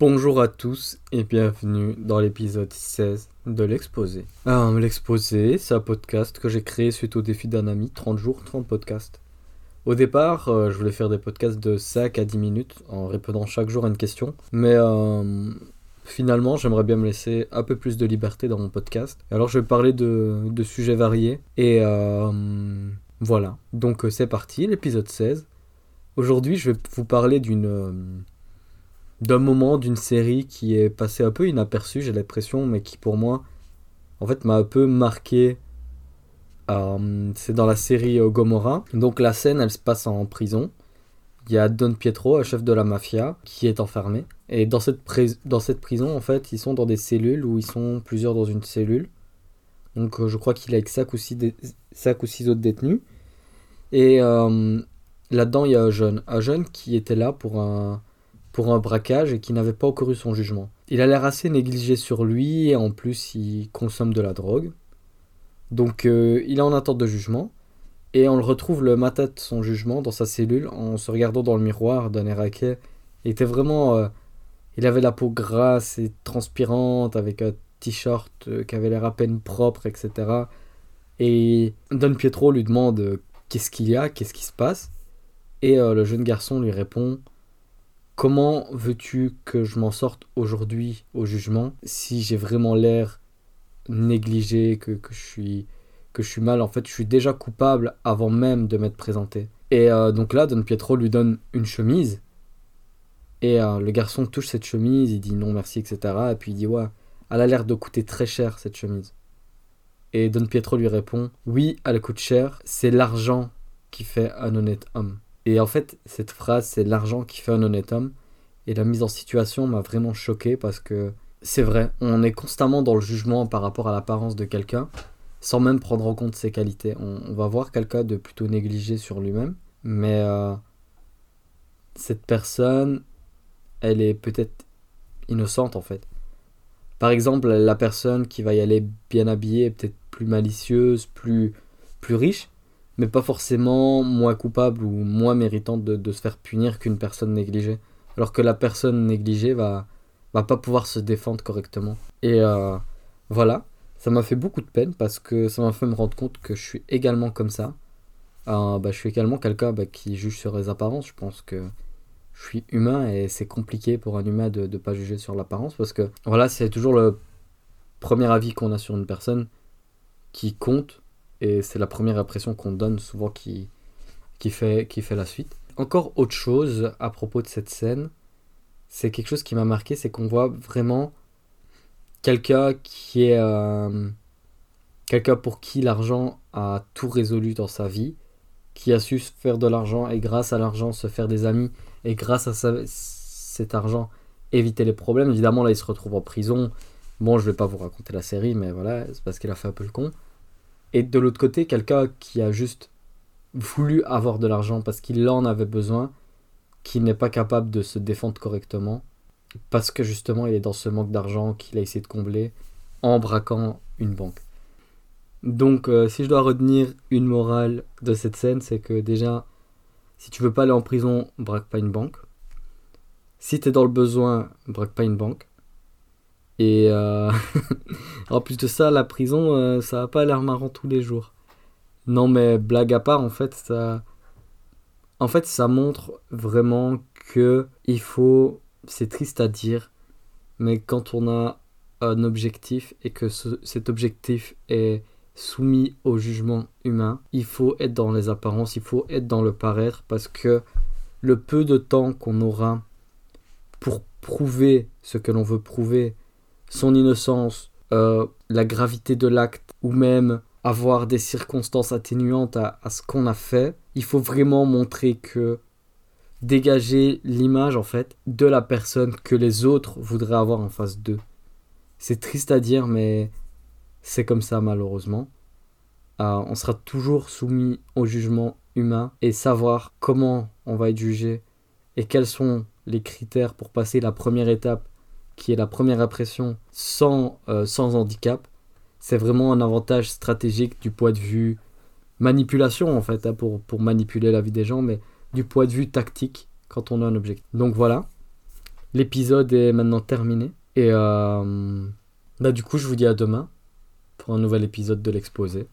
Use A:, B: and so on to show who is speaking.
A: Bonjour à tous et bienvenue dans l'épisode 16 de l'exposé. Ah, l'exposé, c'est un podcast que j'ai créé suite au défi d'un ami, 30 jours, 30 podcasts. Au départ, euh, je voulais faire des podcasts de 5 à 10 minutes en répondant chaque jour à une question, mais euh, finalement, j'aimerais bien me laisser un peu plus de liberté dans mon podcast. Alors, je vais parler de, sujets variés et euh, voilà. Donc, c'est parti, l'épisode 16. Aujourd'hui, je vais vous parler d'une d'un moment d'une série qui est passée un peu inaperçue, j'ai l'impression, mais qui pour moi, en fait, m'a un peu marqué. Euh, c'est dans la série euh, Gomorrah. Donc la scène, elle se passe en prison. Il y a Don Pietro, un chef de la mafia, qui est enfermé. Et dans cette, dans cette prison, en fait, ils sont dans des cellules où ils sont plusieurs dans une cellule. Donc euh, je crois qu'il est avec 5 ou 6, ou six autres détenus. Et là-dedans, il y a un jeune. Un jeune qui était là pour un, pour un braquage et qui n'avait pas encore eu son jugement. Il a l'air assez négligé sur lui et en plus il consomme de la drogue. Donc euh, il est en attente de jugement et on le retrouve le matin de son jugement dans sa cellule en se regardant dans le miroir d'un Irakais. Il était vraiment... Euh, il avait la peau grasse et transpirante avec un t-shirt euh, qui avait l'air à peine propre, etc. Et Don Pietro lui demande qu'est-ce qu'il y a, qu'est-ce qui se passe? Et le jeune garçon lui répond Comment veux-tu que je m'en sorte aujourd'hui au jugement si j'ai vraiment l'air négligé, que, je suis, que je suis mal? En fait, je suis déjà coupable avant même de m'être présenté. Et euh, donc là, Don Pietro lui donne une chemise. Et euh, le garçon touche cette chemise, il dit non merci, etc. Et puis il dit ouais, elle a l'air de coûter très cher cette chemise. Et Don Pietro lui répond oui, elle coûte cher, c'est l'argent qui fait un honnête homme. Et en fait, cette phrase, c'est l'argent qui fait un honnête homme. Et la mise en situation m'a vraiment choqué parce que c'est vrai, on est constamment dans le jugement par rapport à l'apparence de quelqu'un, sans même prendre en compte ses qualités. On, va voir quelqu'un de plutôt négligé sur lui-même, mais euh, cette personne, elle est peut-être innocente en fait. Par exemple, la personne qui va y aller bien habillée peut-être plus malicieuse, plus, plus riche, mais pas forcément moins coupable ou moins méritante de, se faire punir qu'une personne négligée. Alors que la personne négligée va, va pas pouvoir se défendre correctement. Et euh, voilà, ça m'a fait beaucoup de peine parce que ça m'a fait me rendre compte que je suis également comme ça. Euh, bah, je suis également quelqu'un bah, qui juge sur les apparences. Je pense que je suis humain et c'est compliqué pour un humain de ne pas juger sur l'apparence parce que voilà, c'est toujours le premier avis qu'on a sur une personne qui compte et c'est la première impression qu'on donne souvent qui, qui, fait, qui fait la suite. Encore autre chose à propos de cette scène, c'est quelque chose qui m'a marqué, c'est qu'on voit vraiment quelqu'un qui est... Euh, quelqu'un pour qui l'argent a tout résolu dans sa vie, qui a su faire de l'argent et grâce à l'argent se faire des amis et grâce à cet argent éviter les problèmes. Évidemment là il se retrouve en prison. Bon je vais pas vous raconter la série mais voilà c'est parce qu'il a fait un peu le con. Et de l'autre côté, quelqu'un qui a juste voulu avoir de l'argent parce qu'il en avait besoin, qui n'est pas capable de se défendre correctement, parce que justement il est dans ce manque d'argent qu'il a essayé de combler en braquant une banque. Donc euh, si je dois retenir une morale de cette scène, c'est que déjà, si tu veux pas aller en prison, braque pas une banque. Si tu es dans le besoin, braque pas une banque. Et euh, en plus de ça, la prison, euh, ça va pas l'air marrant tous les jours. Non, mais blague à part, en fait, ça, en fait, ça montre vraiment que il faut, c'est triste à dire, mais quand on a un objectif et que cet objectif est soumis au jugement humain, il faut être dans les apparences, il faut être dans le paraître parce que le peu de temps qu'on aura pour prouver ce que l'on veut prouver son innocence, euh, la gravité de l'acte, ou même avoir des circonstances atténuantes à, ce qu'on a fait, il faut vraiment montrer que dégager l'image en fait de la personne que les autres voudraient avoir en face d'eux. C'est triste à dire, mais c'est comme ça malheureusement. Euh, on sera toujours soumis au jugement humain et savoir comment on va être jugé et quels sont les critères pour passer la première étape qui est la première impression sans, euh, sans handicap, c'est vraiment un avantage stratégique du point de vue manipulation en fait, hein, pour, pour manipuler la vie des gens, mais du point de vue tactique quand on a un objectif. Donc voilà. L'épisode est maintenant terminé. Et euh, bah, du coup, je vous dis à demain pour un nouvel épisode de l'exposé.